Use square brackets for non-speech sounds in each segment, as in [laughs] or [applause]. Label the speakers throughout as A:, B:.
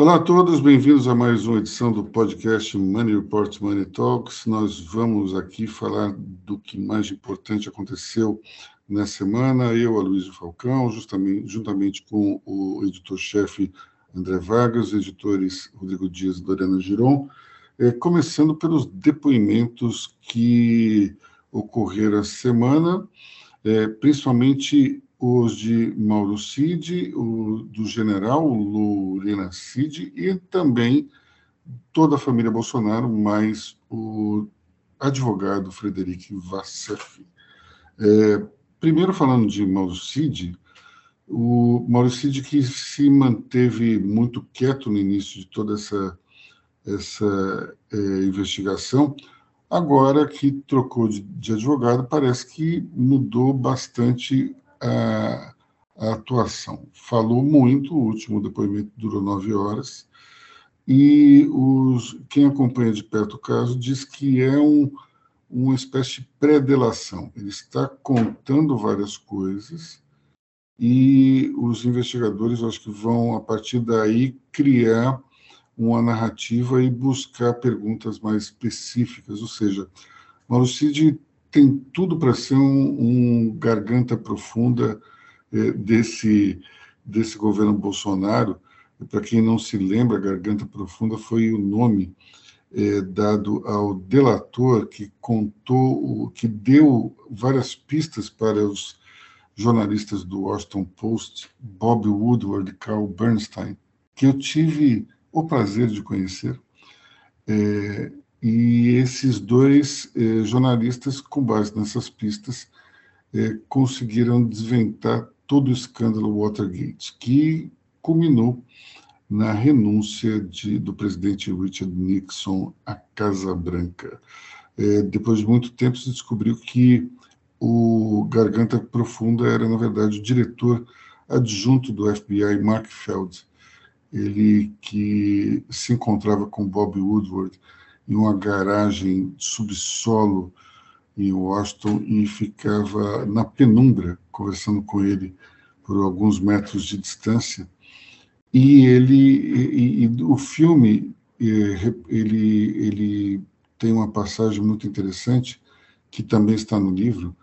A: Olá a todos, bem-vindos a mais uma edição do podcast Money Report Money Talks. Nós vamos aqui falar do que mais importante aconteceu nessa semana. Eu, Aloysio Falcão, justamente, juntamente com o editor-chefe André Vargas, editores Rodrigo Dias e Doriana Giron, é, começando pelos depoimentos que ocorreram essa semana, é, principalmente os de Mauro Cid, o do general Lorena Cid e também toda a família Bolsonaro, mais o advogado Frederico Vassef. É, primeiro, falando de Mauro Cid, o Mauro Cid que se manteve muito quieto no início de toda essa, essa é, investigação, agora que trocou de, de advogado, parece que mudou bastante a, a atuação. Falou muito, o último depoimento durou nove horas, e os, quem acompanha de perto o caso diz que é um, uma espécie de pré-delação. Ele está contando várias coisas e os investigadores, acho que vão, a partir daí, criar uma narrativa e buscar perguntas mais específicas. Ou seja, Mauro Cid tem tudo para ser um, um, garganta profunda é, desse, desse governo Bolsonaro. Para quem não se lembra, Garganta Profunda foi o nome é, dado ao delator que contou, que deu várias pistas para os jornalistas do Washington Post, Bob Woodward e Carl Bernstein, que eu tive o prazer de conhecer. É, e esses dois eh, jornalistas, com base nessas pistas, eh, conseguiram desventar todo o escândalo Watergate, que culminou na renúncia de, do presidente Richard Nixon à Casa Branca. Eh, depois de muito tempo, se descobriu que o Garganta Profunda era, na verdade, o diretor adjunto do FBI, Mark Feld, ele que se encontrava com Bob Woodward em uma garagem subsolo em Washington e ficava na penumbra conversando com ele por alguns metros de distância. E ele, e, e o filme, eh, ele, ele tem uma passagem muito interessante que também está no livro,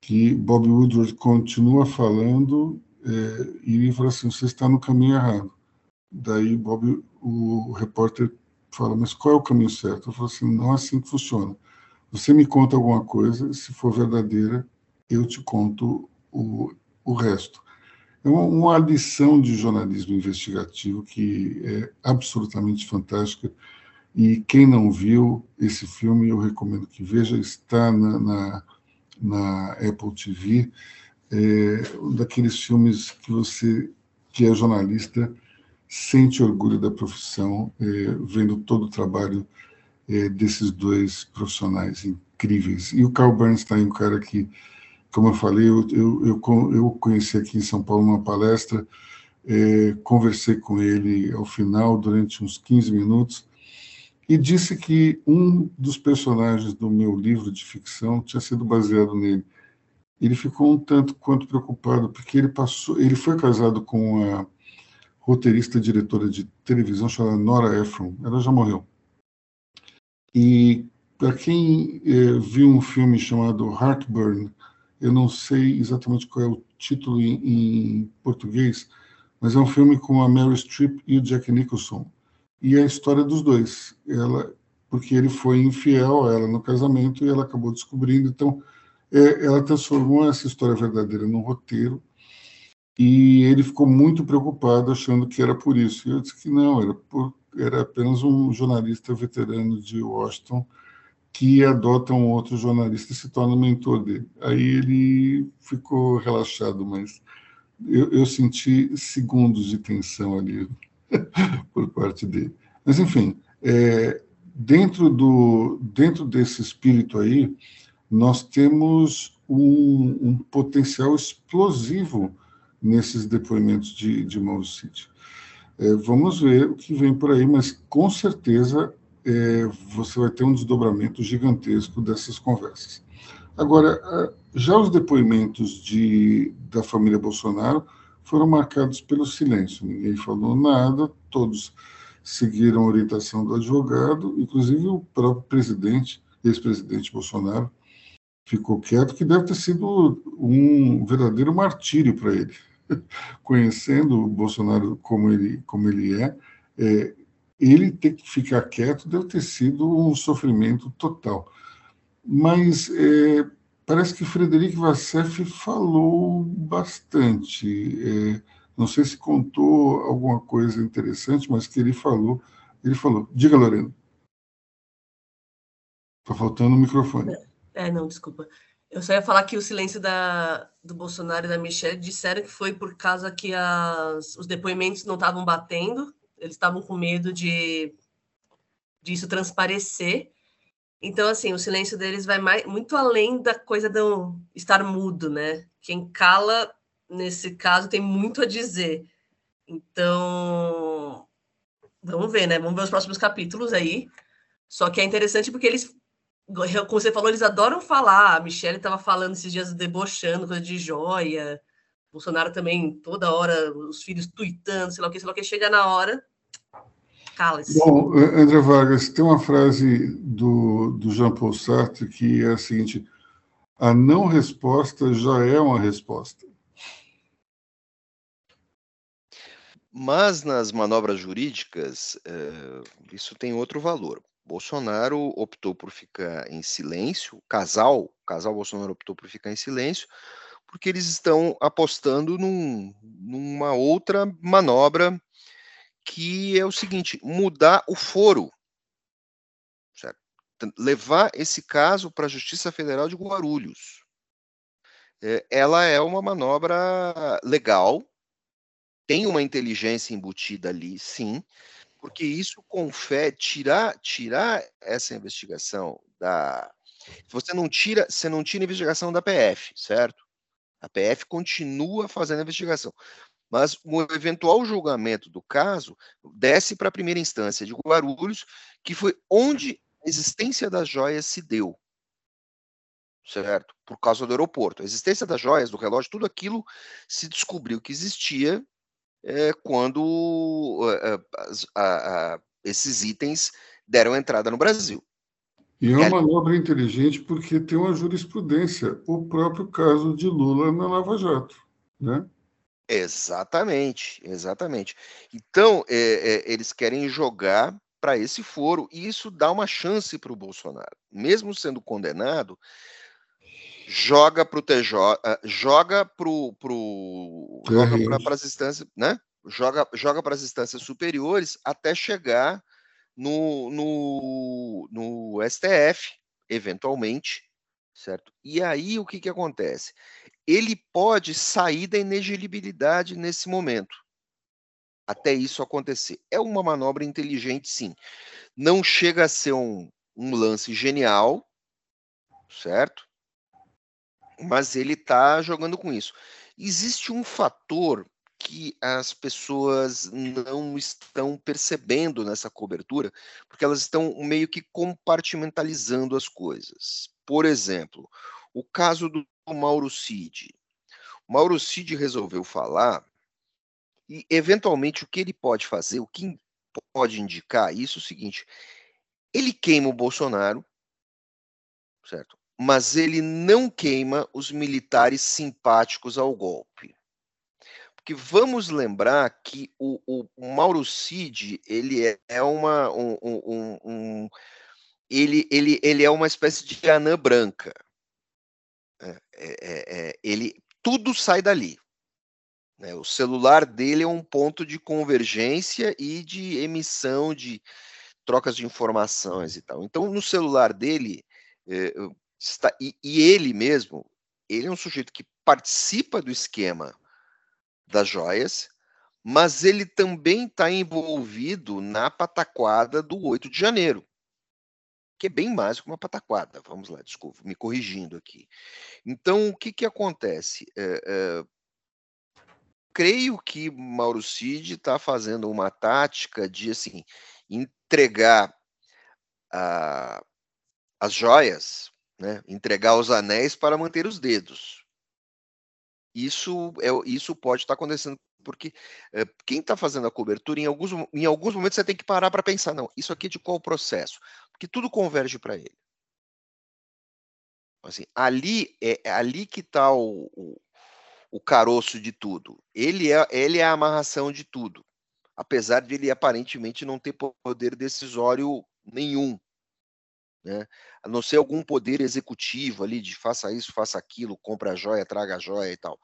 A: que Bob Woodward continua falando é, e ele fala assim: você está no caminho errado. Daí Bob, o repórter fala, mas qual é o caminho certo? Eu falo assim, não é assim que funciona. Você me conta alguma coisa, se for verdadeira, eu te conto o, o resto. É uma, uma lição de jornalismo investigativo que é absolutamente fantástica. E quem não viu esse filme, eu recomendo que veja, está na, na, na Apple TV. É um daqueles filmes que você, que é jornalista, sente orgulho da profissão, é, vendo todo o trabalho é, desses dois profissionais incríveis. E o Carl Bernstein, um cara que, como eu falei, eu, eu, eu, eu conheci aqui em São Paulo uma palestra, é, conversei com ele ao final, durante uns 15 minutos, e disse que um dos personagens do meu livro de ficção tinha sido baseado nele. Ele ficou um tanto quanto preocupado, porque ele passou, ele foi casado com a roteirista e diretora de televisão chamada Nora Ephron. Ela já morreu. E para quem é, viu um filme chamado Heartburn, eu não sei exatamente qual é o título em, em português, mas é um filme com a Meryl Streep e o Jack Nicholson. E é a história dos dois. Ela, porque ele foi infiel a ela no casamento e ela acabou descobrindo. Então, é, ela transformou essa história verdadeira num roteiro e ele ficou muito preocupado, achando que era por isso. E eu disse que não, era, por, era apenas um jornalista veterano de Washington que adota um outro jornalista e se torna mentor dele. Aí ele ficou relaxado, mas eu, eu senti segundos de tensão ali [laughs] por parte dele. Mas, enfim, é, dentro, do, dentro desse espírito aí, nós temos um, um potencial explosivo nesses depoimentos de, de Mauro Cid. É, vamos ver o que vem por aí, mas com certeza é, você vai ter um desdobramento gigantesco dessas conversas. Agora, já os depoimentos de, da família Bolsonaro foram marcados pelo silêncio. Ninguém falou nada, todos seguiram a orientação do advogado, inclusive o próprio presidente, ex-presidente Bolsonaro, ficou quieto, que deve ter sido um verdadeiro martírio para ele. [laughs] Conhecendo o Bolsonaro como ele, como ele é, é, ele ter que ficar quieto deve ter sido um sofrimento total. Mas é, parece que Frederico Vassef falou bastante. É, não sei se contou alguma coisa interessante, mas que ele falou. Ele falou. Diga, Lorena. Está faltando o microfone.
B: É, não, desculpa. Eu só ia falar que o silêncio da, do Bolsonaro e da Michelle disseram que foi por causa que as, os depoimentos não estavam batendo, eles estavam com medo de disso transparecer. Então, assim, o silêncio deles vai mais, muito além da coisa de estar mudo, né? Quem cala, nesse caso, tem muito a dizer. Então, vamos ver, né? Vamos ver os próximos capítulos aí. Só que é interessante porque eles, como você falou, eles adoram falar. A Michelle estava falando esses dias debochando, coisa de joia. Bolsonaro também, toda hora, os filhos tuitando, sei lá o que, sei lá o que, chega na hora, cala-se.
A: Bom, André Vargas, tem uma frase do, do Jean-Paul Sartre que é a seguinte: a não resposta já é uma resposta.
C: Mas nas manobras jurídicas, eh, isso tem outro valor. Bolsonaro optou por ficar em silêncio, o casal, casal Bolsonaro optou por ficar em silêncio, porque eles estão apostando num, numa outra manobra que é o seguinte: mudar o foro, certo? levar esse caso para a Justiça Federal de Guarulhos. É, ela é uma manobra legal, tem uma inteligência embutida ali, sim, porque isso confere tirar tirar essa investigação da você não tira você não tira a investigação da PF, certo? A PF continua fazendo a investigação, mas o eventual julgamento do caso desce para a primeira instância de Guarulhos, que foi onde a existência das joias se deu certo? Por causa do aeroporto. A existência das joias, do relógio, tudo aquilo se descobriu que existia é, quando é, a, a, esses itens deram entrada no Brasil.
A: E é uma manobra inteligente porque tem uma jurisprudência, o próprio caso de Lula na Lava Jato, né?
C: Exatamente, exatamente. Então, é, é, eles querem jogar para esse foro e isso dá uma chance para o Bolsonaro. Mesmo sendo condenado, joga para o TJ, joga para pro, joga para as instâncias, né? Joga, joga para as instâncias superiores até chegar no, no, no STF, eventualmente, certo? E aí o que, que acontece? Ele pode sair da inelegibilidade nesse momento, até isso acontecer. É uma manobra inteligente, sim. Não chega a ser um, um lance genial, certo? Mas ele está jogando com isso. Existe um fator que as pessoas não estão percebendo nessa cobertura, porque elas estão meio que compartimentalizando as coisas. Por exemplo, o caso do Mauro Cid. O Mauro Cid resolveu falar e, eventualmente, o que ele pode fazer, o que pode indicar isso é o seguinte: ele queima o Bolsonaro, certo? Mas ele não queima os militares simpáticos ao golpe. Porque vamos lembrar que o, o Mauro Cid ele é, é uma um, um, um, ele, ele, ele é uma espécie de anã branca. É, é, é, é, ele tudo sai dali. Né? O celular dele é um ponto de convergência e de emissão de trocas de informações e tal. Então, no celular dele, é, está, e, e ele mesmo, ele é um sujeito que participa do esquema das joias, mas ele também está envolvido na pataquada do 8 de janeiro, que é bem mais que uma pataquada. Vamos lá, desculpa, me corrigindo aqui. Então, o que, que acontece? É, é, creio que Mauro Cid está fazendo uma tática de assim entregar a, as joias né? Entregar os anéis para manter os dedos. Isso, é, isso pode estar acontecendo porque é, quem está fazendo a cobertura, em alguns, em alguns momentos você tem que parar para pensar, não, isso aqui é de qual processo? Porque tudo converge para ele. Assim, ali é, é ali que está o, o, o, caroço de tudo. Ele é, ele é a amarração de tudo, apesar de ele aparentemente não ter poder decisório nenhum. Né? A não ser algum poder executivo ali de faça isso, faça aquilo, compra a joia, traga a joia e tal.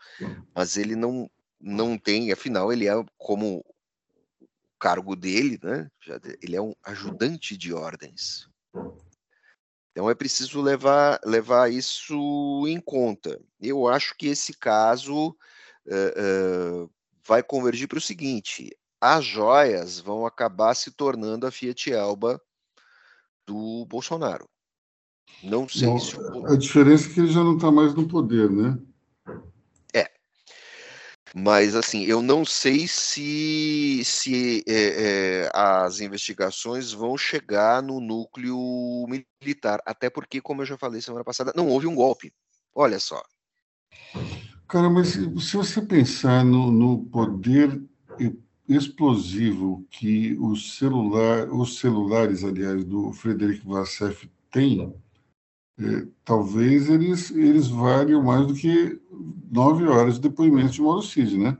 C: Mas ele não, não tem, afinal, ele é como o cargo dele, né? Ele é um ajudante de ordens. Então é preciso levar, levar isso em conta. Eu acho que esse caso uh, uh, vai convergir para o seguinte: as joias vão acabar se tornando a Fiat Elba do Bolsonaro. Não sei Bom, se.
A: A diferença é que ele já não está mais no poder, né?
C: Mas, assim, eu não sei se, se é, é, as investigações vão chegar no núcleo militar. Até porque, como eu já falei semana passada, não houve um golpe. Olha só.
A: Cara, mas se você pensar no, no poder explosivo que os, celular, os celulares, aliás, do Frederic Vassef têm, é, talvez eles, eles valham mais do que nove horas de depoimento de Mauro Cid, né?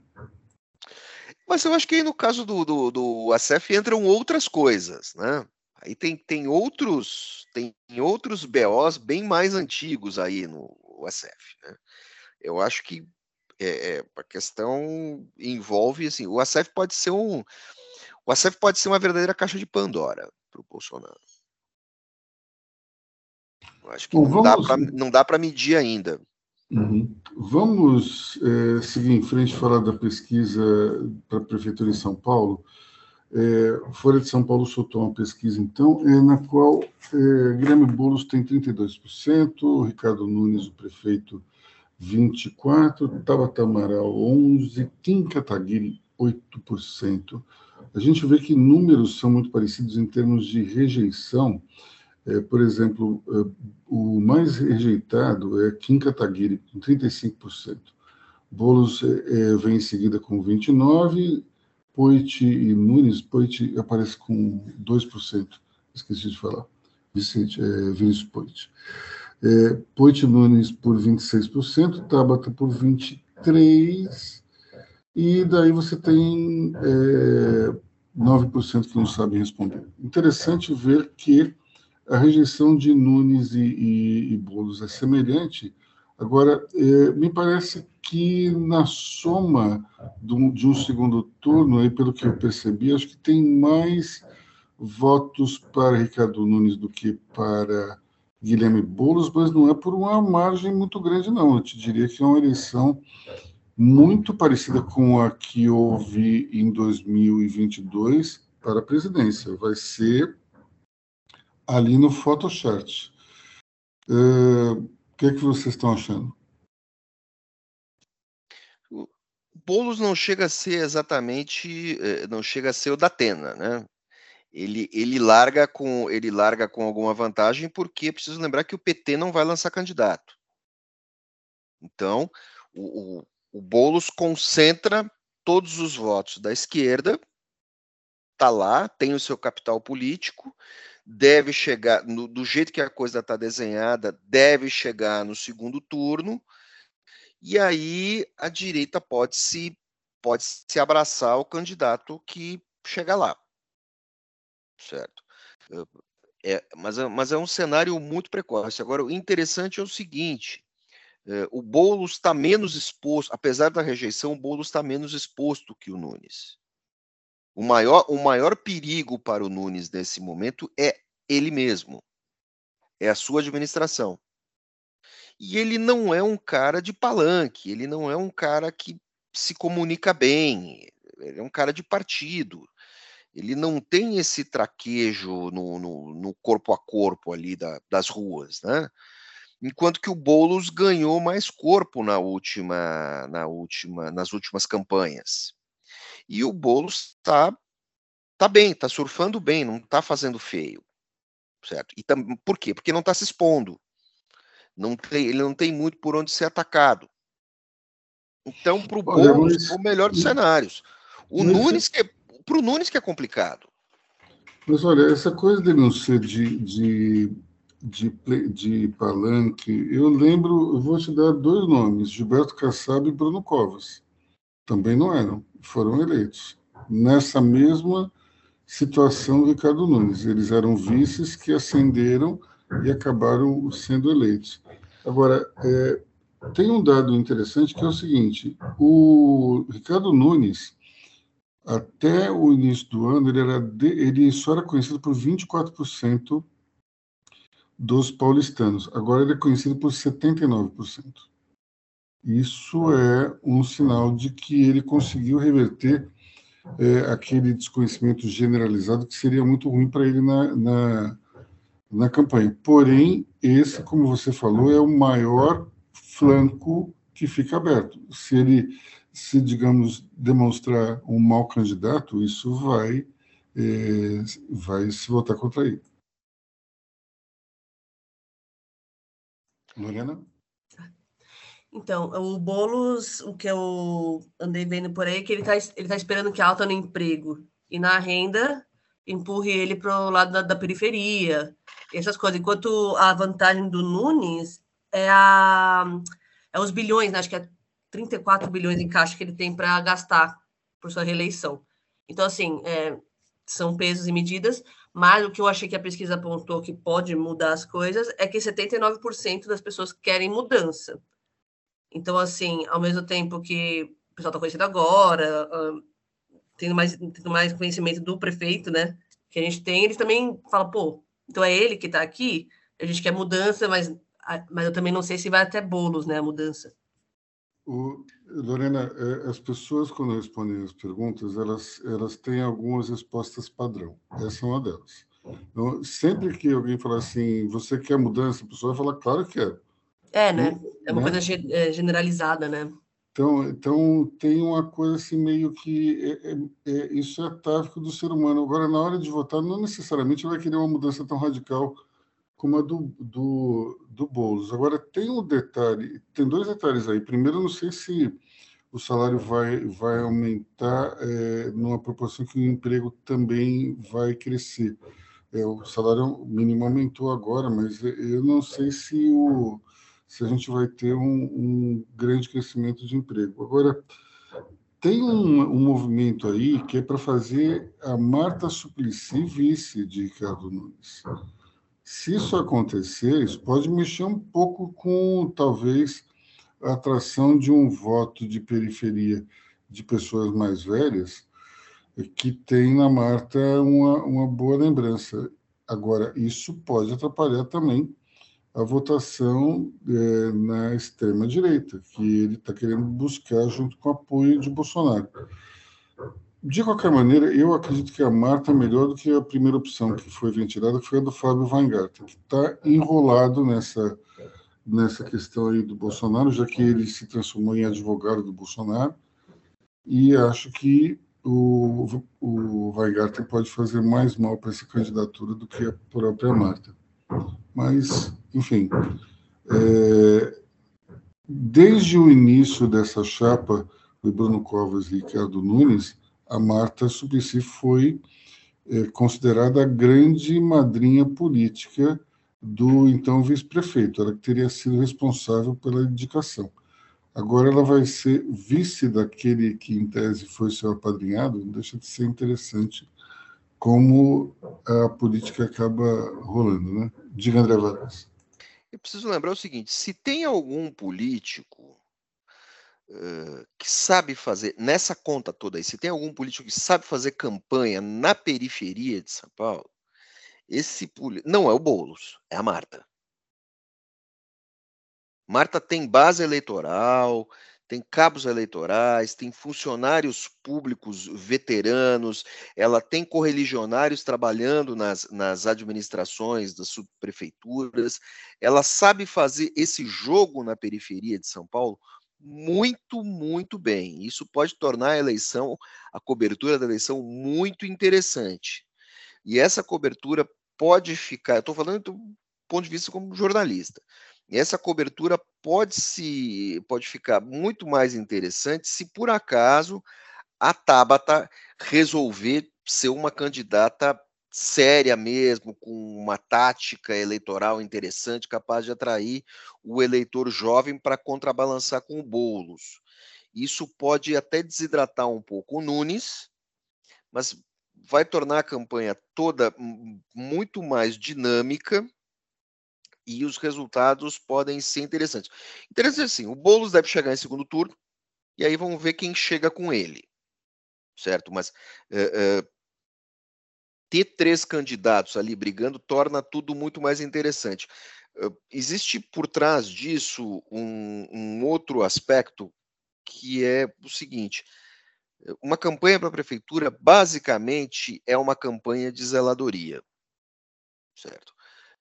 C: Mas eu acho que aí no caso do, do, do ACF entram outras coisas, né? Aí tem, tem outros tem outros BOs bem mais antigos aí no ACF, né? Eu acho que é, é, a questão envolve assim, o ACF pode ser um o ACF pode ser uma verdadeira caixa de Pandora para o Bolsonaro. Acho que Bom, não, dá para medir ainda.
A: Uhum. Vamos é, seguir em frente falar da pesquisa para a Prefeitura em São Paulo. É, Folha de São Paulo soltou uma pesquisa, então, é, na qual é, Guilherme Boulos tem 32%, Ricardo Nunes, o prefeito, 24%, Tabata Amaral, 11%, Kim Kataguiri, 8%. A gente vê que números são muito parecidos em termos de rejeição, é, por exemplo, é, o mais rejeitado é Kim Kataguiri, com 35%. Boulos é, é, vem em seguida com 29%, Poit e Nunes, Poit aparece com 2%, esqueci de falar, Vicente, é, Vinícius Poit. É, Poit Nunes por 26%, Tabata por 23%, e daí você tem é, 9% que não sabem responder. Interessante ver que a rejeição de Nunes e, e, e Boulos é semelhante. Agora, é, me parece que na soma do, de um segundo turno, aí, pelo que eu percebi, acho que tem mais votos para Ricardo Nunes do que para Guilherme Boulos, mas não é por uma margem muito grande, não. Eu te diria que é uma eleição muito parecida com a que houve em 2022 para a presidência. Vai ser ali no Photoshop. É, o que é que vocês estão achando?
C: Boulos não chega a ser exatamente, é, não chega a ser o da Atena, né? Ele, ele larga com ele larga com alguma vantagem porque preciso lembrar que o PT não vai lançar candidato. Então, o, o, o Boulos concentra todos os votos da esquerda, tá lá, tem o seu capital político, deve chegar, no, do jeito que a coisa está desenhada, deve chegar no segundo turno, e aí a direita pode se, pode se abraçar ao candidato que chega lá. Certo? É, mas, é, mas é um cenário muito precoce. Agora, o interessante é o seguinte: é, o Boulos está menos exposto, apesar da rejeição, o Boulos está menos exposto que o Nunes. O maior, o maior perigo para o Nunes nesse momento é ele mesmo, é a sua administração. E ele não é um cara de palanque, ele não é um cara que se comunica bem, ele é um cara de partido. Ele não tem esse traquejo no, no, no corpo a corpo ali da, das ruas, né? Enquanto que o Boulos ganhou mais corpo na última, na última, nas últimas campanhas. E o Boulos está tá bem, está surfando bem, não está fazendo feio, certo? E tam, por quê? Porque não está se expondo. Não tem, ele não tem muito por onde ser atacado. Então, para o Boulos, o melhor dos cenários. O. Nunes, que. Para o Nunes que é complicado.
A: Mas olha, essa coisa de não ser de, de, de, de palanque, eu lembro, eu vou te dar dois nomes, Gilberto Kassab e Bruno Covas. Também não eram, foram eleitos. Nessa mesma situação do Ricardo Nunes. Eles eram vices que ascenderam e acabaram sendo eleitos. Agora, é, tem um dado interessante que é o seguinte: o Ricardo Nunes, até o início do ano, ele, era de, ele só era conhecido por 24% dos paulistanos. Agora ele é conhecido por 79%. Isso é um sinal de que ele conseguiu reverter é, aquele desconhecimento generalizado que seria muito ruim para ele na, na, na campanha. Porém, esse, como você falou, é o maior flanco que fica aberto. Se ele, se digamos, demonstrar um mau candidato, isso vai, é, vai se votar contra ele. Lorena?
B: Então, o Boulos, o que eu andei vendo por aí, é que ele está ele tá esperando que a alta no emprego e na renda empurre ele para o lado da, da, periferia, essas coisas. Enquanto a vantagem do Nunes é, a, é os bilhões, né? acho que é 34 bilhões em caixa que ele tem para gastar por sua reeleição. Então, assim, é, são pesos e medidas, mas o que eu achei que a pesquisa apontou que pode mudar as coisas é que 79% das pessoas querem mudança. Então, assim, ao mesmo tempo que o pessoal está conhecendo agora, uh, tendo, mais, tendo mais conhecimento do prefeito, né? Que a gente tem, eles também falam, pô, então é ele que está aqui, a gente quer mudança, mas, mas eu também não sei se vai até bolos, né, a mudança.
A: O, Lorena, é, as pessoas, quando respondem as perguntas, elas, elas têm algumas respostas padrão. Essa é uma delas. Então, sempre que alguém fala assim, você quer mudança, a pessoa vai falar, claro que quero.
B: É, né? É uma né? coisa é, generalizada, né?
A: Então, então tem uma coisa assim meio que é, é, é, isso é atávico do ser humano. Agora, na hora de votar, não necessariamente vai querer uma mudança tão radical como a do, do, do Boulos. Agora, tem um detalhe, tem dois detalhes aí. Primeiro, eu não sei se o salário vai, vai aumentar é, numa proporção que o emprego também vai crescer. É, o salário mínimo aumentou agora, mas eu não sei se o se a gente vai ter um, um grande crescimento de emprego. Agora, tem um, um movimento aí que é para fazer a Marta Suplicy vice de Ricardo Nunes. Se isso acontecer, isso pode mexer um pouco com, talvez, a atração de um voto de periferia de pessoas mais velhas, que tem na Marta uma, uma boa lembrança. Agora, isso pode atrapalhar também a votação é, na extrema-direita, que ele está querendo buscar junto com o apoio de Bolsonaro. De qualquer maneira, eu acredito que a Marta é melhor do que a primeira opção que foi ventilada, que foi a do Fábio Weingarten, que está enrolado nessa, nessa questão aí do Bolsonaro, já que ele se transformou em advogado do Bolsonaro, e acho que o, o Weingarten pode fazer mais mal para essa candidatura do que a própria Marta. Mas, enfim, é, desde o início dessa chapa do Bruno Covas e Ricardo Nunes, a Marta Suplicy foi é, considerada a grande madrinha política do então vice-prefeito, ela que teria sido responsável pela indicação. Agora ela vai ser vice daquele que, em tese, foi seu apadrinhado, não deixa de ser interessante como a política acaba rolando, né? Diga, André Vargas.
C: Eu preciso lembrar o seguinte: se tem algum político que sabe fazer, nessa conta toda aí, se tem algum político que sabe fazer campanha na periferia de São Paulo, esse não é o Boulos, é a Marta. Marta tem base eleitoral, tem cabos eleitorais, tem funcionários públicos veteranos, ela tem correligionários trabalhando nas, nas administrações das subprefeituras, ela sabe fazer esse jogo na periferia de São Paulo muito, muito bem. Isso pode tornar a eleição, a cobertura da eleição muito interessante. E essa cobertura pode ficar, estou falando do ponto de vista como jornalista, essa cobertura pode se pode ficar muito mais interessante se por acaso a Tabata resolver ser uma candidata séria mesmo, com uma tática eleitoral interessante, capaz de atrair o eleitor jovem para contrabalançar com o Boulos. Isso pode até desidratar um pouco o Nunes, mas vai tornar a campanha toda muito mais dinâmica e os resultados podem ser interessantes. Interessante assim, o Boulos deve chegar em segundo turno e aí vamos ver quem chega com ele, certo? Mas uh, uh, ter três candidatos ali brigando torna tudo muito mais interessante. Existe por trás disso um, um outro aspecto que é o seguinte: uma campanha para a prefeitura basicamente é uma campanha de zeladoria, certo?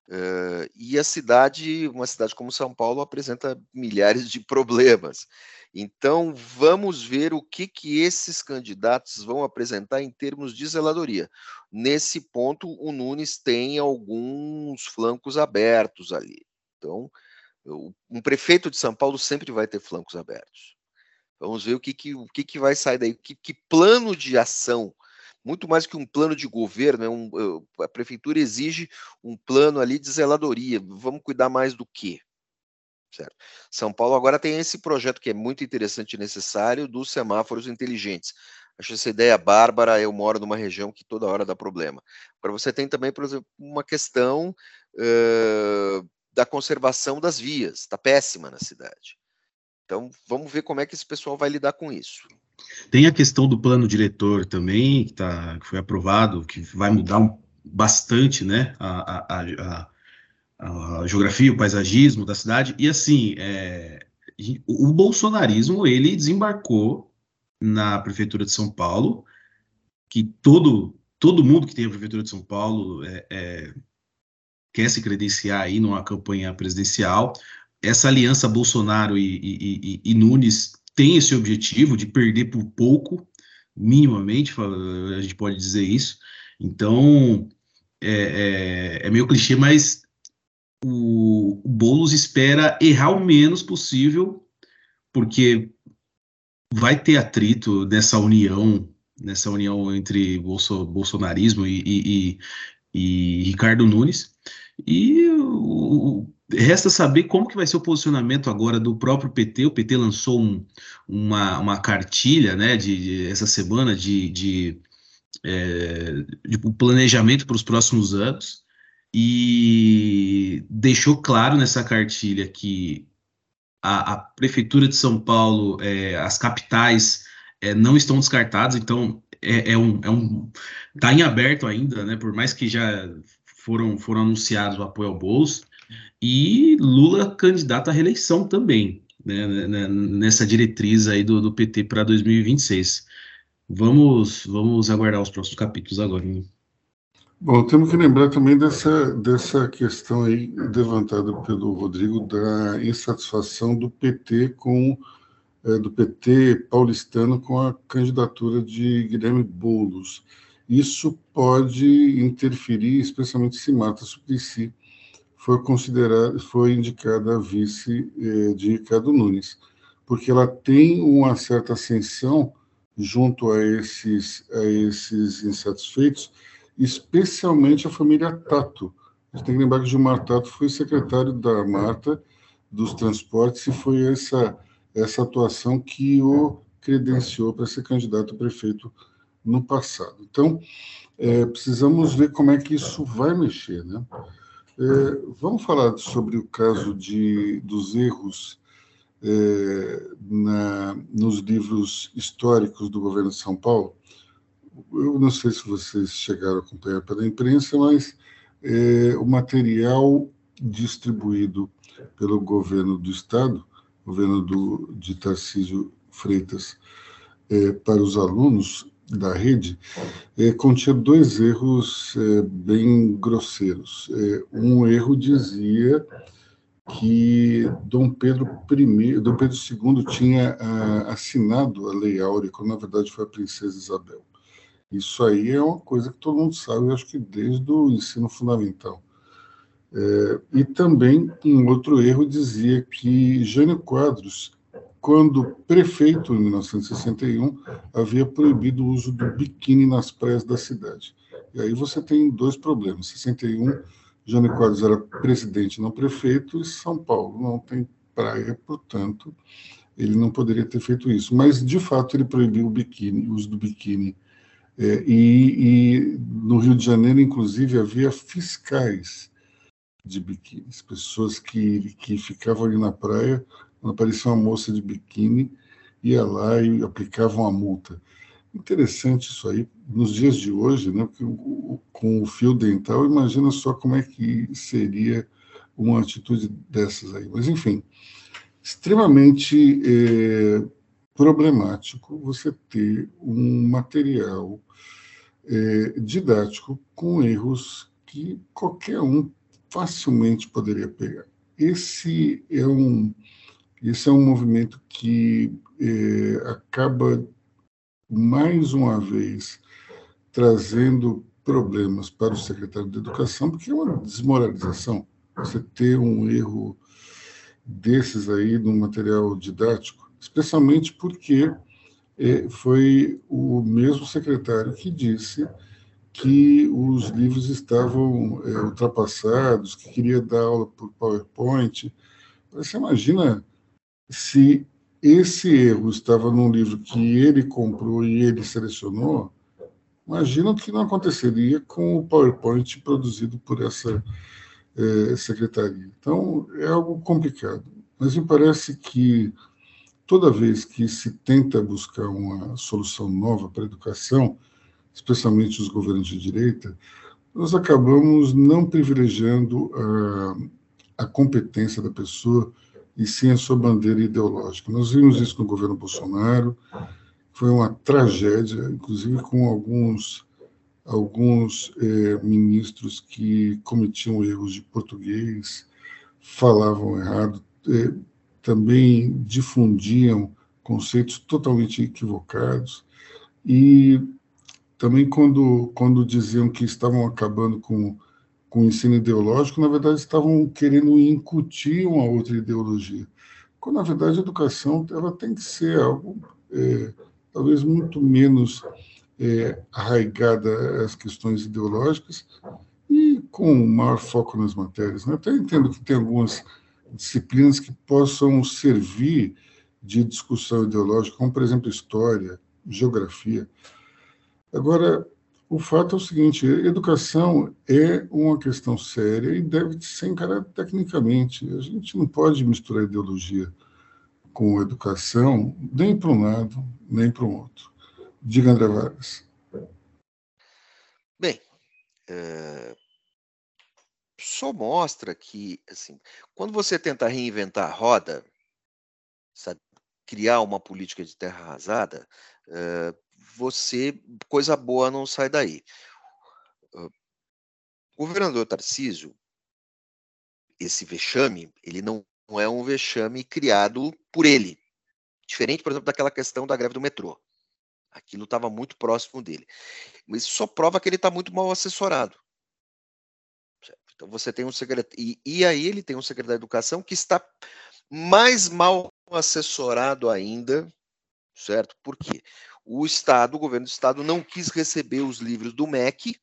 C: Uh, e a cidade, uma cidade como São Paulo, apresenta milhares de problemas. Então, vamos ver o que, que esses candidatos vão apresentar em termos de zeladoria. Nesse ponto, o Nunes tem alguns flancos abertos ali. Então, um prefeito de São Paulo sempre vai ter flancos abertos. Vamos ver o que, que, o que, que vai sair daí, que, que plano de ação muito mais que um plano de governo, é um, a prefeitura exige um plano ali de zeladoria. Vamos cuidar mais do quê? Certo. São Paulo agora tem esse projeto que é muito interessante e necessário dos semáforos inteligentes. Acho essa ideia bárbara. Eu moro numa região que toda hora dá problema. Agora você tem também, por exemplo, uma questão uh, da conservação das vias. Está péssima na cidade. Então vamos ver como é que esse pessoal vai lidar com isso.
D: Tem a questão do plano diretor também, que, tá, que foi aprovado, que vai mudar bastante né, a, a, a, a geografia, o paisagismo da cidade. E assim, é, o bolsonarismo ele desembarcou na prefeitura de São Paulo, que todo todo mundo que tem a prefeitura de São Paulo é, é, quer se credenciar aí numa campanha presidencial. Essa aliança Bolsonaro e, e, e, e Nunes tem esse objetivo de perder por pouco, minimamente, a gente pode dizer isso. Então, é, é, é meio clichê, mas o, o Boulos espera errar o menos possível, porque vai ter atrito nessa união, nessa união entre bolso, bolsonarismo e, e, e, e Ricardo Nunes. E o, Resta saber como que vai ser o posicionamento agora do próprio PT. O PT lançou um, uma, uma cartilha né, de, de essa semana de, de, é, de planejamento para os próximos anos e deixou claro nessa cartilha que a, a Prefeitura de São Paulo, é, as capitais é, não estão descartadas, então é, é um, é um tá em aberto ainda, né? Por mais que já foram, foram anunciados o apoio ao bolso, e Lula candidato à reeleição também, né, né, né nessa diretriz aí do, do PT para 2026. Vamos, vamos aguardar os próximos capítulos agora. Né?
A: Bom, temos que lembrar também dessa, dessa questão aí levantada pelo Rodrigo da insatisfação do PT com é, do PT paulistano com a candidatura de Guilherme Boulos. Isso pode interferir, especialmente se Marta Suplicy foi considerada, foi indicada a vice eh, de Ricardo Nunes, porque ela tem uma certa ascensão junto a esses, a esses insatisfeitos, especialmente a família Tato. A gente tem que lembrar que Gilmar Tato foi secretário da Marta dos Transportes e foi essa, essa atuação que o credenciou para ser candidato a prefeito no passado. Então, é, precisamos ver como é que isso vai mexer, né? É, vamos falar sobre o caso de, dos erros é, na, nos livros históricos do governo de São Paulo. Eu não sei se vocês chegaram a acompanhar pela imprensa, mas é, o material distribuído pelo governo do Estado, governo do, de Tarcísio Freitas, para os alunos, da rede é, continha dois erros é, bem grosseiros. É, um erro dizia que Dom Pedro I, Dom Pedro II tinha ah, assinado a Lei Áurea, quando na verdade foi a princesa Isabel. Isso aí é uma coisa que todo mundo sabe, eu acho que desde o ensino fundamental. É, e também um outro erro dizia que Jânio Quadros, quando prefeito em 1961, havia proibido o uso do biquíni nas praias da cidade. E aí você tem dois problemas. Em 61, Jânio Quadros era presidente, não prefeito, e São Paulo não tem praia, portanto, ele não poderia ter feito isso. Mas, de fato, ele proibiu o biquíni, o uso do biquíni. É, e, e no Rio de Janeiro, inclusive, havia fiscais de biquíni, pessoas que, que ficavam ali na praia, aparecia uma moça de biquíni, ia lá e aplicava uma multa. Interessante isso aí. Nos dias de hoje, né, com o fio dental, imagina só como é que seria uma atitude dessas aí. Mas, enfim, extremamente é, problemático você ter um material é, didático com erros que qualquer um facilmente poderia pegar. Esse é um, esse é um movimento que é, acaba, mais uma vez, trazendo problemas para o secretário de Educação, porque é uma desmoralização. Você ter um erro desses aí no material didático, especialmente porque é, foi o mesmo secretário que disse que os livros estavam é, ultrapassados, que queria dar aula por PowerPoint. Você imagina se esse erro estava num livro que ele comprou e ele selecionou, imagina o que não aconteceria com o PowerPoint produzido por essa é, secretaria. Então, é algo complicado. Mas me parece que toda vez que se tenta buscar uma solução nova para a educação, especialmente os governos de direita, nós acabamos não privilegiando a, a competência da pessoa e sim a sua bandeira ideológica. Nós vimos isso no governo Bolsonaro, foi uma tragédia, inclusive com alguns alguns eh, ministros que cometiam erros de português, falavam errado, eh, também difundiam conceitos totalmente equivocados e também quando, quando diziam que estavam acabando com, com o ensino ideológico, na verdade estavam querendo incutir uma outra ideologia. Quando, na verdade, a educação ela tem que ser algo é, talvez muito menos é, arraigada às questões ideológicas e com maior foco nas matérias. Né? Até entendo que tem algumas disciplinas que possam servir de discussão ideológica, como, por exemplo, história, geografia, Agora, o fato é o seguinte: educação é uma questão séria e deve ser encarada tecnicamente. A gente não pode misturar ideologia com educação, nem para um lado, nem para o outro. Diga, André Vargas.
C: Bem, é, só mostra que, assim, quando você tenta reinventar a roda, sabe, criar uma política de terra arrasada, é, você coisa boa não sai daí. O governador Tarcísio, esse vexame, ele não, é um vexame criado por ele. Diferente, por exemplo, daquela questão da greve do metrô. Aquilo estava muito próximo dele. Mas isso só prova que ele está muito mal assessorado. Então você tem um secretário. E, e, aí ele tem um secretário de educação que está mais mal assessorado ainda, certo? Por quê? O Estado, o governo do Estado, não quis receber os livros do MEC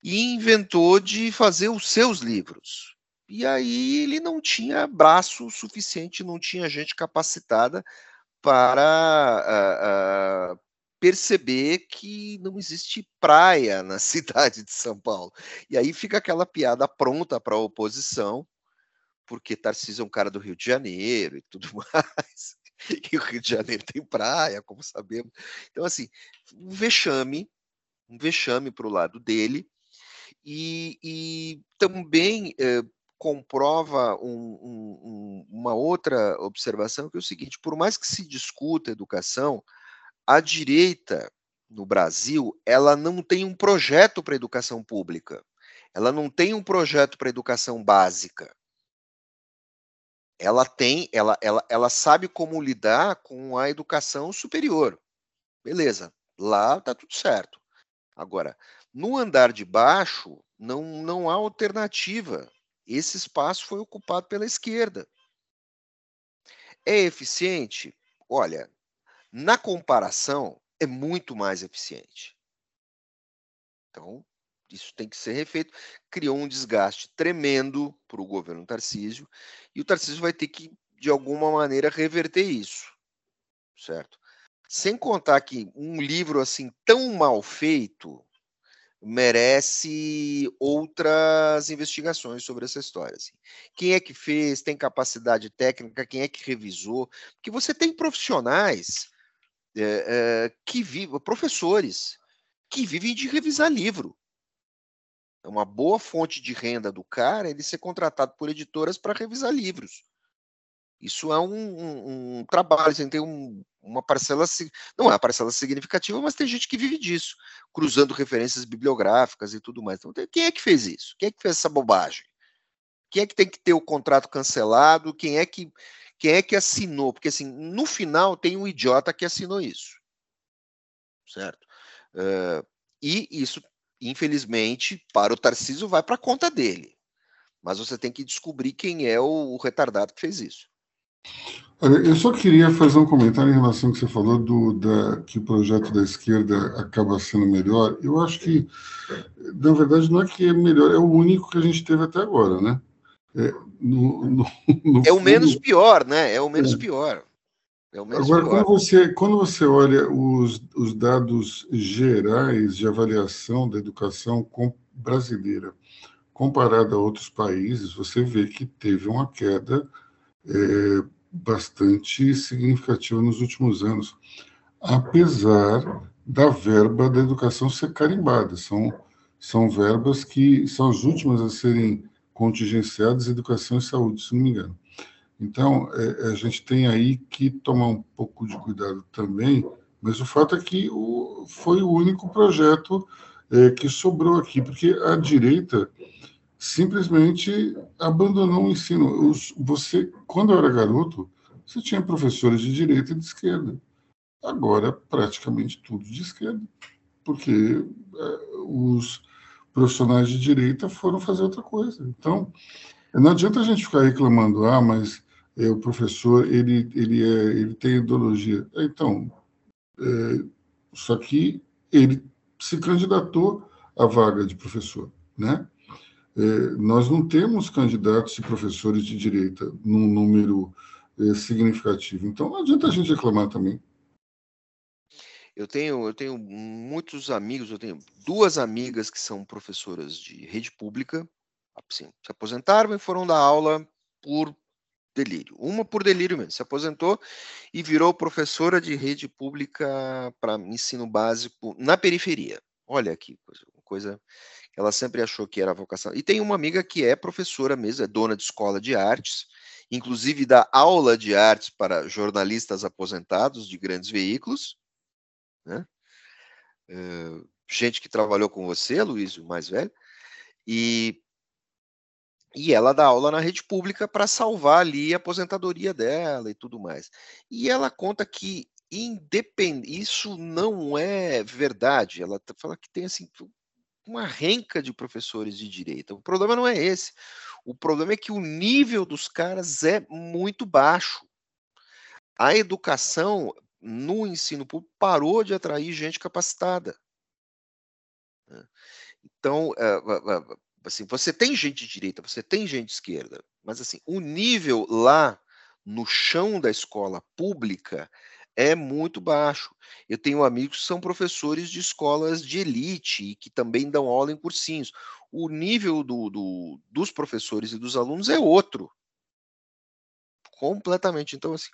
C: e inventou de fazer os seus livros. E aí ele não tinha braço suficiente, não tinha gente capacitada para uh, uh, perceber que não existe praia na [laughs] cidade de São Paulo. E aí fica aquela piada pronta para a oposição, porque Tarcísio é um cara do Rio de Janeiro e tudo [laughs] mais. [laughs] e o Rio de Janeiro tem praia, como sabemos. Então, assim, um vexame, um vexame para o lado dele, e, e também eh, comprova um, um, uma outra observação, que é o seguinte: por mais que se discuta educação, a direita no Brasil ela não tem um projeto para educação pública, ela não tem um projeto para educação básica ela tem, ela, ela, ela sabe como lidar com a educação superior. Beleza, lá tá tudo certo. Agora, no andar de baixo, Não, não há alternativa. Esse espaço foi ocupado pela esquerda. É eficiente? Olha, na comparação, é muito mais eficiente. Então, isso tem que ser refeito. Criou um desgaste tremendo para o governo Tarcísio, e o Tarcísio vai ter que, de alguma maneira, reverter isso. Certo? Sem contar que um livro assim tão mal feito merece outras investigações sobre essa história. Assim. Quem é que fez? Tem capacidade técnica? Quem é que revisou? Porque você tem profissionais é, é, que vivem, professores que vivem de revisar livro. É uma boa fonte de renda do cara ele ser contratado por editoras para revisar livros. Isso é um, um, um trabalho, você tem um, uma parcela, não é uma parcela significativa, mas tem gente que vive disso, cruzando referências bibliográficas e tudo mais. Então, quem é que fez isso? Quem é que fez essa bobagem? Quem é que tem que ter o contrato cancelado? Quem é que quem é que assinou? Porque assim, no final tem um idiota que assinou isso, certo? Uh, e isso, infelizmente, para o Tarcísio vai para a conta dele. Mas você tem que descobrir quem é o, o retardado que fez isso.
A: Olha, eu só queria fazer um comentário em relação ao que você falou do da, que o projeto da esquerda acaba sendo melhor. Eu acho que, na verdade, não é que é melhor, é o único que a gente teve até agora, né?
C: É, no, no, no é o menos pior, né? É o menos é. pior.
A: É Agora. Quando, você, quando você olha os, os dados gerais de avaliação da educação com, brasileira comparada a outros países, você vê que teve uma queda é, bastante significativa nos últimos anos, apesar da verba da educação ser carimbada. São, são verbas que são as últimas a serem contingenciadas, educação e saúde, se não me engano. Então, é, a gente tem aí que tomar um pouco de cuidado também, mas o fato é que o, foi o único projeto é, que sobrou aqui, porque a direita simplesmente abandonou o ensino. Os, você, quando eu era garoto, você tinha professores de direita e de esquerda. Agora, praticamente tudo de esquerda, porque é, os profissionais de direita foram fazer outra coisa. Então, não adianta a gente ficar reclamando, ah, mas é, o professor ele ele é, ele tem ideologia. Então, é, só que ele se candidatou à vaga de professor, né? É, nós não temos candidatos e professores de direita num número é, significativo. Então, não adianta a gente reclamar também.
C: Eu tenho, eu tenho muitos amigos, eu tenho duas amigas que são professoras de rede pública, assim, se aposentaram e foram dar aula por delírio. Uma por delírio mesmo, se aposentou e virou professora de rede pública para ensino básico na periferia. Olha que coisa, coisa ela sempre achou que era vocação. E tem uma amiga que é professora mesmo, é dona de escola de artes, inclusive dá aula de artes para jornalistas aposentados de grandes veículos, né? Uh, gente que trabalhou com você, Luiz, o mais velho, e, e ela dá aula na rede pública para salvar ali a aposentadoria dela e tudo mais. E ela conta que independ... isso não é verdade. Ela fala que tem assim uma renca de professores de direita. O problema não é esse. O problema é que o nível dos caras é muito baixo. A educação no ensino público parou de atrair gente capacitada. Né. Então, eh, assim, você tem gente de direita, você tem gente de esquerda, mas assim, o nível lá no chão da escola pública é muito baixo. Eu tenho amigos que são professores de escolas de elite e que também dão aula em cursinhos. O nível do, do, dos professores e dos alunos é outro. Completamente. Então, assim,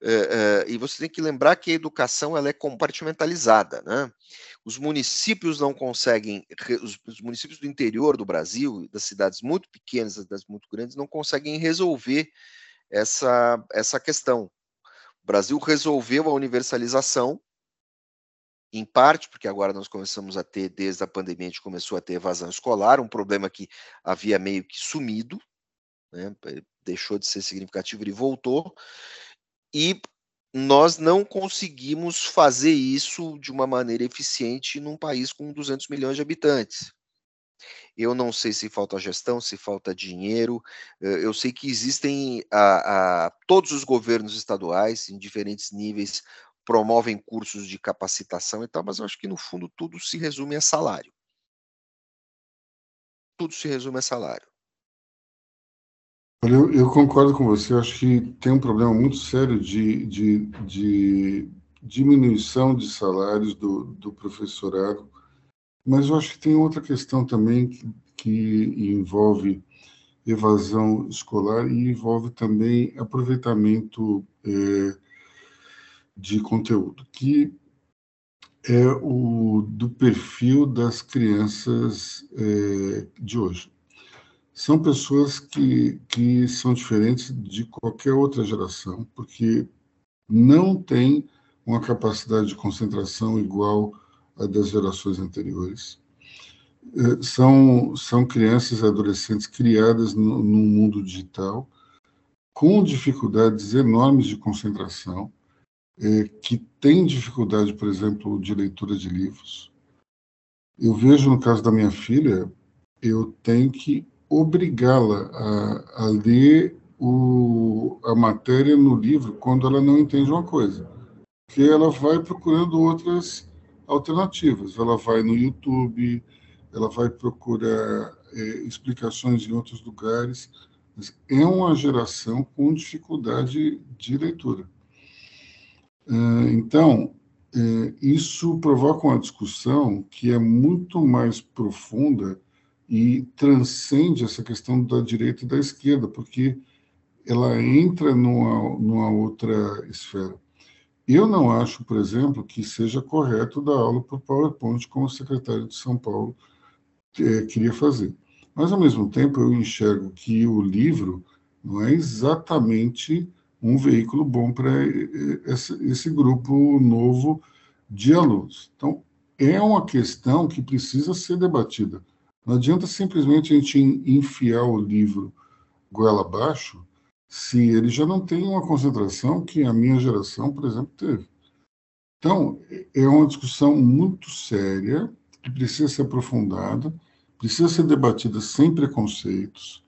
C: é, é, e você tem que lembrar que a educação ela é compartimentalizada. Né? Os municípios não conseguem, os, os municípios do interior do Brasil, das cidades muito pequenas, das muito grandes, não conseguem resolver essa, essa questão. Brasil resolveu a universalização, em parte porque agora nós começamos a ter, desde a pandemia, a gente começou a ter evasão escolar, um problema que havia meio que sumido, né, deixou de ser significativo e voltou, e nós não conseguimos fazer isso de uma maneira eficiente num país com 200 milhões de habitantes. Eu não sei se falta gestão, se falta dinheiro. Eh, eu sei que existem a, a, todos os governos estaduais, em diferentes níveis, promovem cursos de capacitação e tal, mas eu acho que no fundo tudo se resume a salário. Tudo se resume a salário.
A: Eu, eu concordo com você. Eu acho que tem um problema muito sério de, de, de diminuição de salários do, do professorado mas eu acho que tem outra questão também que, que envolve evasão escolar e envolve também aproveitamento é, de conteúdo, que é o do perfil das crianças é, de hoje. São pessoas que, que são diferentes de qualquer outra geração, porque não têm uma capacidade de concentração igual das gerações anteriores. É, são, são crianças e adolescentes criadas no, no mundo digital, com dificuldades enormes de concentração, é, que têm dificuldade, por exemplo, de leitura de livros. Eu vejo no caso da minha filha, eu tenho que obrigá-la a, a ler o, a matéria no livro quando ela não entende uma coisa, porque ela vai procurando outras alternativas. Ela vai no YouTube, ela vai procurar é, explicações em outros lugares. É uma geração com dificuldade de leitura. É, então, é, isso provoca uma discussão que é muito mais profunda e transcende essa questão da direita e da esquerda, porque ela entra numa, numa outra esfera. Eu não acho, por exemplo, que seja correto dar aula por PowerPoint como o secretário de São Paulo é, queria fazer. Mas, ao mesmo tempo, eu enxergo que o livro não é exatamente um veículo bom para esse, esse grupo novo de alunos. Então, é uma questão que precisa ser debatida. Não adianta simplesmente a gente enfiar o livro goela abaixo se ele já não tem uma concentração que a minha geração, por exemplo, teve. Então, é uma discussão muito séria, que precisa ser aprofundada, precisa ser debatida sem preconceitos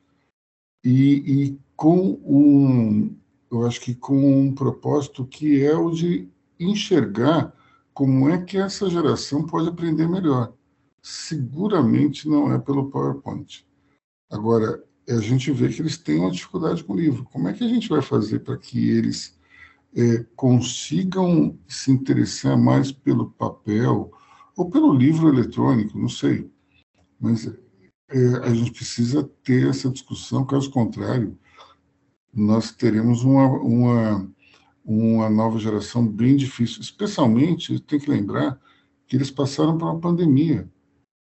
A: e, e com um, eu acho que com um propósito que é o de enxergar como é que essa geração pode aprender melhor. Seguramente não é pelo PowerPoint. Agora, a gente vê que eles têm uma dificuldade com o livro. Como é que a gente vai fazer para que eles é, consigam se interessar mais pelo papel ou pelo livro eletrônico? Não sei. Mas é, a gente precisa ter essa discussão, caso contrário, nós teremos uma, uma, uma nova geração bem difícil. Especialmente, tem que lembrar que eles passaram por uma pandemia.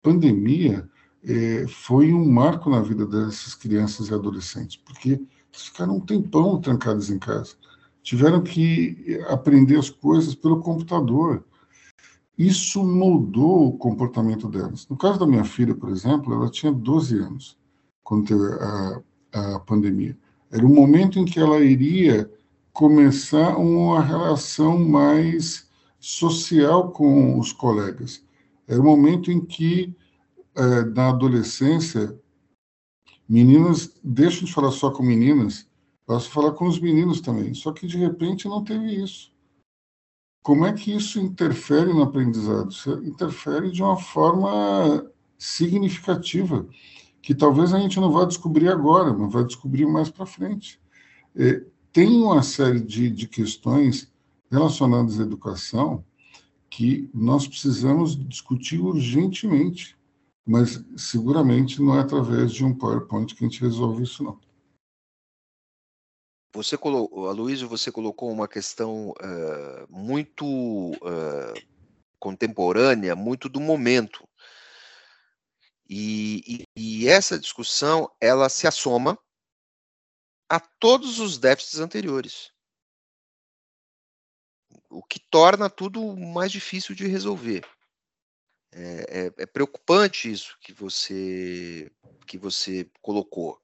A: Pandemia é, foi um marco na vida dessas crianças e adolescentes, porque ficaram um tempão trancados em casa. Tiveram que aprender as coisas pelo computador. Isso moldou o comportamento delas. No caso da minha filha, por exemplo, ela tinha 12 anos quando teve a, a pandemia. Era o momento em que ela iria começar uma relação mais social com os colegas. Era o momento em que é, na adolescência, meninas deixam de falar só com meninas, passam a falar com os meninos também. Só que, de repente, não teve isso. Como é que isso interfere no aprendizado? Isso interfere de uma forma significativa, que talvez a gente não vá descobrir agora, mas vai descobrir mais para frente. É, tem uma série de, de questões relacionadas à educação que nós precisamos discutir urgentemente mas seguramente não é através de um PowerPoint que a gente resolve isso, não.
C: Você colocou, Aloysio, você colocou uma questão uh, muito uh, contemporânea, muito do momento. E, e, e, essa discussão, ela se assoma a todos os déficits anteriores. O que torna tudo mais difícil de resolver. É, é, é, preocupante isso que você que você colocou.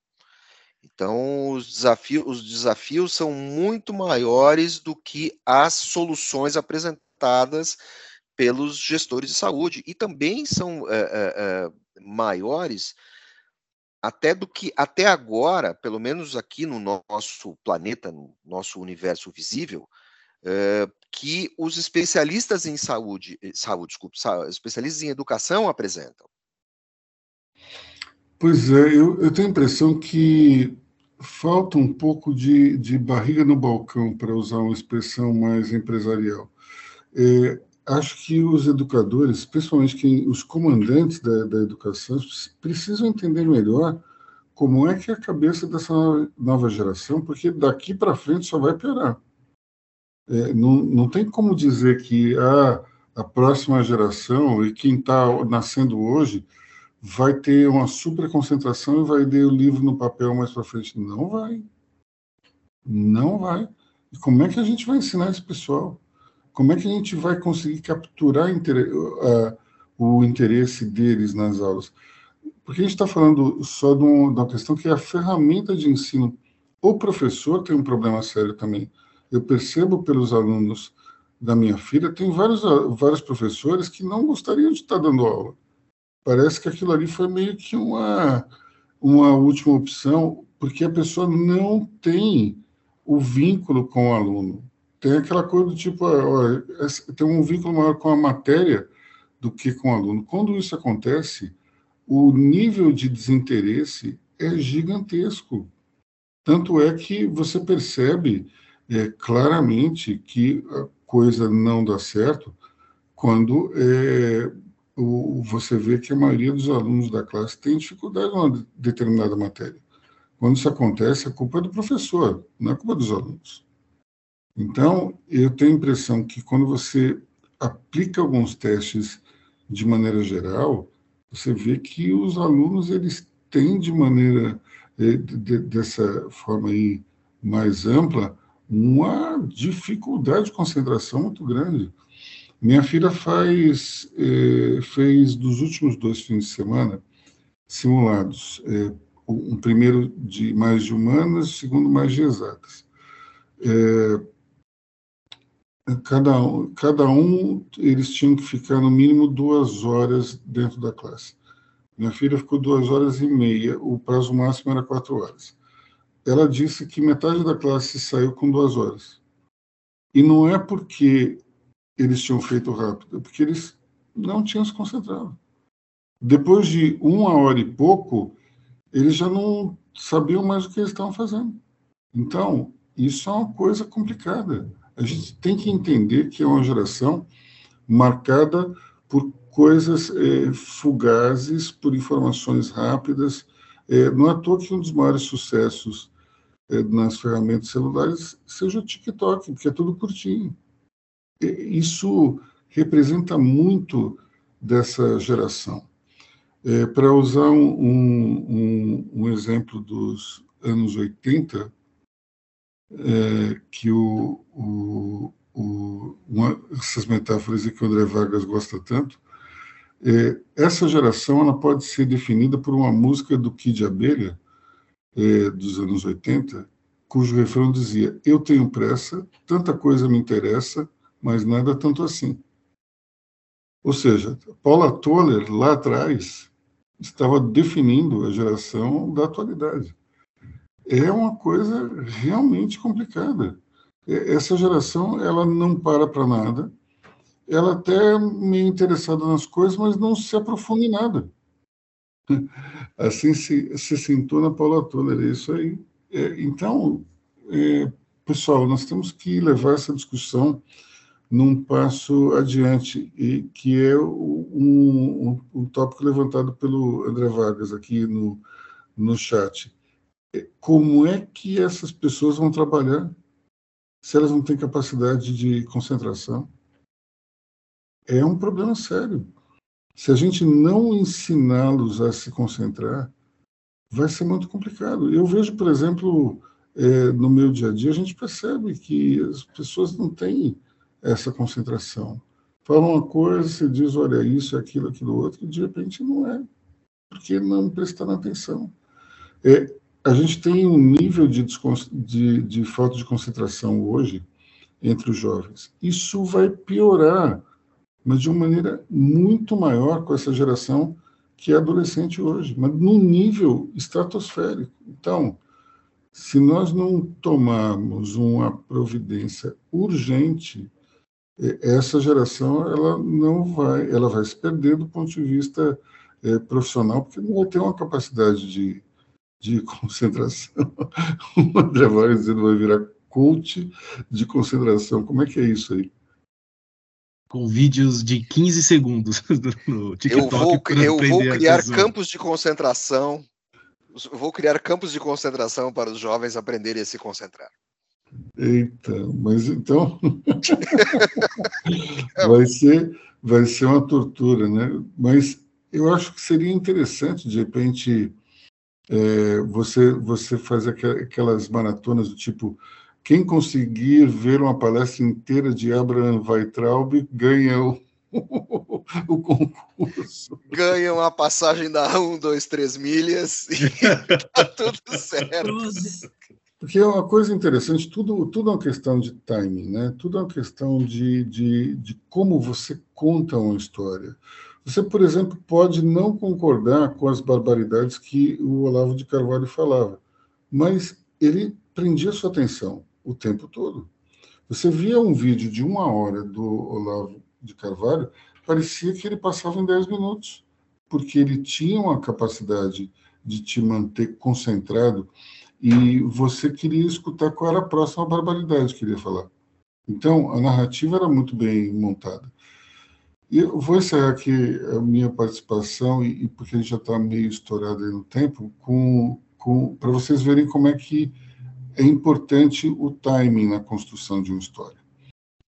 C: Então, os desafios, os desafios são muito maiores do que as soluções apresentadas pelos gestores de saúde e também são é, maiores até do que até agora, pelo menos aqui no nosso planeta, no nosso universo visível, é, que os especialistas em saúde, eh, saúde, desculpa, especialistas em educação apresentam.
A: Pois é, eu, eu tenho a impressão que falta um pouco de, de barriga no balcão, para usar uma expressão mais empresarial. É, acho que os educadores, principalmente quem, os comandantes da, da educação, precisam entender melhor como é que é a cabeça dessa nova geração, porque daqui para frente só vai piorar. É, não, não tem como dizer que a, ah, a próxima geração e quem está nascendo hoje vai ter uma super concentração e vai ler o livro no papel mais para frente. Não vai. Não vai. E como é que a gente vai ensinar esse pessoal? como é que a gente vai conseguir capturar o interesse deles nas aulas? Porque a gente está falando só de, um, de uma questão que é a ferramenta de ensino. O professor tem um problema sério também. Eu percebo pelos alunos da minha filha, tem vários, vários professores que não gostariam de estar dando aula. Parece que aquilo ali foi meio que uma, uma última opção, porque a pessoa não tem o vínculo com o aluno tem aquela coisa do tipo, ó, tem um vínculo maior com a matéria do que com o aluno. Quando isso acontece, o nível de desinteresse é gigantesco. Tanto é que você percebe é, claramente que a coisa não dá certo quando é, o, você vê que a maioria dos alunos da classe tem dificuldade numa determinada matéria. Quando isso acontece, a culpa é do professor, não é culpa dos alunos. Então, eu tenho a impressão que quando você aplica alguns testes de maneira geral, você vê que os alunos eles têm de maneira eh, de, dessa forma aí mais ampla uma dificuldade de concentração muito grande. Minha filha faz eh, fez dos últimos dois fins de semana simulados, eh, um primeiro de mais de humanas, o segundo mais de exatas. É, cada um, cada um eles tinham que ficar no mínimo duas horas dentro da classe. Minha filha ficou duas horas e meia, o prazo máximo era quatro horas. Ela disse que metade da classe saiu com duas horas. E não é porque eles tinham feito rápido, é porque eles não tinham se concentrado. Depois de uma hora e pouco, eles já não sabiam mais o que eles estavam fazendo. Então, isso é uma coisa complicada a gente tem que entender que é uma geração marcada por coisas é, fugazes, por informações rápidas. É, não é à toa que um dos maiores sucessos nas ferramentas celulares seja o TikTok, porque é tudo curtinho. isso representa muito dessa geração. É, Para usar um, um, um, exemplo dos anos 80, é, que o, o, o, uma, essas metáforas que o André Vargas gosta tanto, é, essa geração ela pode ser definida por uma música do Kid Abelha, é, dos anos 80, cujo refrão dizia: Eu tenho pressa, tanta coisa me interessa, mas nada tanto assim. Ou seja, Paula Toller, lá atrás, estava definindo a geração da atualidade é uma coisa realmente complicada. Essa geração, ela não para para nada, ela até é meio interessada nas coisas, mas não se aprofunda em nada. Assim se, se sentou na Paula Toller, é isso aí. É, então, é, pessoal, nós temos que levar essa discussão num passo adiante, e que é um, um, um tópico levantado pelo André Vargas aqui no, no chat como é que essas pessoas vão trabalhar se elas não têm capacidade de concentração? É um problema sério. Se a gente não ensiná-los a se concentrar, vai ser muito complicado. Eu vejo, por exemplo, é, no meu dia a dia, a gente percebe que as pessoas não têm essa concentração. Falam uma coisa, você diz, olha, isso, aquilo, aquilo outro, e de repente não é, porque não prestaram atenção. É, a gente tem um nível de, de, de, falta de concentração hoje entre os jovens. Isso vai piorar, mas de uma maneira muito maior com essa geração que é adolescente hoje, mas num nível estratosférico. Então, se nós não tomarmos uma providência urgente, é, essa geração ela não vai, ela vai se perder do ponto de vista é, profissional, porque não vai ter uma capacidade de, de [laughs] concentração. O André dizendo vai virar coach de concentração. Como é que é isso aí?
D: Com vídeos de 15 segundos [laughs] no
C: TikTok. Eu vou, eu vou criar campos de concentração. Vou criar campos de concentração para os jovens aprenderem a se concentrar.
A: Eita, mas então [laughs] vai ser vai ser uma tortura, né? Mas eu acho que seria interessante de repente é, você você fazer aquelas maratonas do tipo quem conseguir ver uma palestra inteira de Abraham Weitraub ganha o, [laughs] o concurso.
C: Ganha uma passagem da 1, 2, 3 milhas e [laughs] tá tudo certo.
A: Porque é uma coisa interessante, tudo, tudo é uma questão de timing, né? tudo é uma questão de, de, de como você conta uma história. Você, por exemplo, pode não concordar com as barbaridades que o Olavo de Carvalho falava, mas ele prendia sua atenção o tempo todo. Você via um vídeo de uma hora do Olavo de Carvalho, parecia que ele passava em 10 minutos, porque ele tinha uma capacidade de te manter concentrado e você queria escutar qual era a próxima barbaridade que ele ia falar. Então, a narrativa era muito bem montada. E eu vou encerrar aqui a minha participação, e, e porque a gente já está meio estourado no tempo, com, com, para vocês verem como é que é importante o timing na construção de uma história.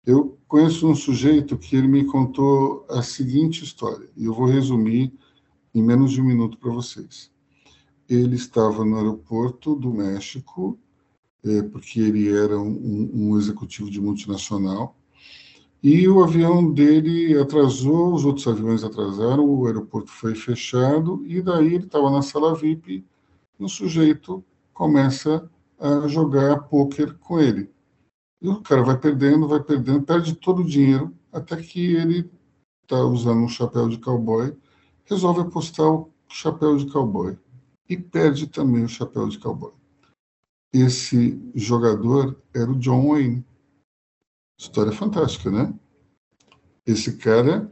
A: Eu conheço um sujeito que ele me contou a seguinte história, e eu vou resumir em menos de um minuto para vocês ele estava no aeroporto do México, é, porque ele era um, um, executivo de multinacional, e o avião dele atrasou, os outros aviões atrasaram, o aeroporto foi fechado, e daí ele estava na sala VIP, e o sujeito começa a jogar pôquer com ele. E o cara vai perdendo, vai perdendo, perde todo o dinheiro, até que ele está usando um chapéu de cowboy, resolve apostar o chapéu de cowboy e perde também o chapéu de cowboy. Esse jogador era o John Wayne. História fantástica, né? Esse cara,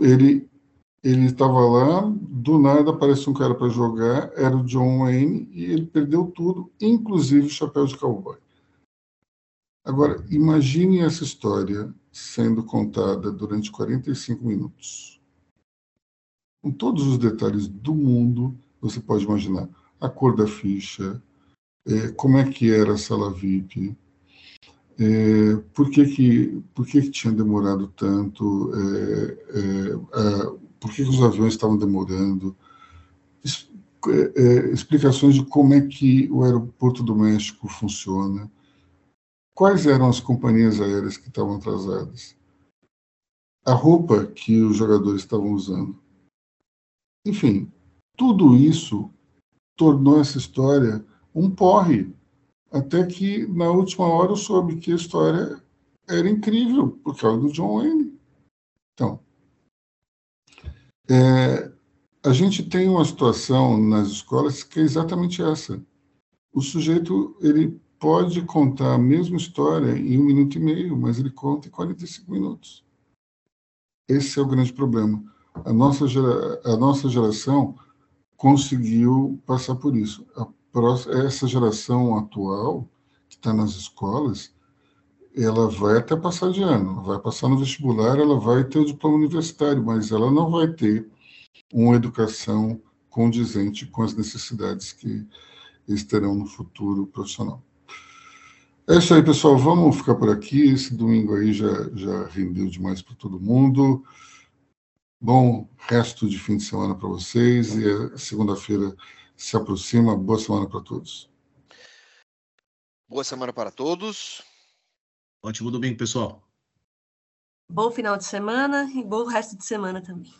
A: ele ele estava lá, do nada aparece um cara para jogar, era o John Wayne e ele perdeu tudo, inclusive o chapéu de cowboy. Agora, imagine essa história sendo contada durante 45 minutos. Com todos os detalhes do mundo, você pode imaginar a cor da ficha, é, como é que era a sala VIP, é, por, que, que, por que, que tinha demorado tanto, é, é por que, os aviões estavam demorando, es, é, é, explicações de como é que o aeroporto do México funciona, quais eram as companhias aéreas que estavam atrasadas, a roupa que os jogadores estavam usando. Enfim, tudo isso tornou essa história um porre. Até que, na última hora, eu soube que a história era incrível, por causa do John Wayne. Então, é, a gente tem uma situação nas escolas que é exatamente essa. O sujeito ele pode contar a mesma história em um minuto e meio, mas ele conta em 45 minutos. Esse é o grande problema. A nossa, gera, a nossa geração conseguiu passar por isso. Próxima, essa geração atual, que está nas escolas, ela vai até passar de ano, vai passar no vestibular, ela vai ter o diploma universitário, mas ela não vai ter uma educação condizente com as necessidades que eles terão no futuro profissional. É isso aí, pessoal. Vamos ficar por aqui. Esse domingo aí já, já rendeu demais para todo mundo. Bom resto de fim de semana para vocês e a segunda-feira se aproxima. Boa semana para todos.
C: Boa semana para todos.
D: Ótimo domingo, pessoal.
B: Bom final de semana e bom resto de semana também.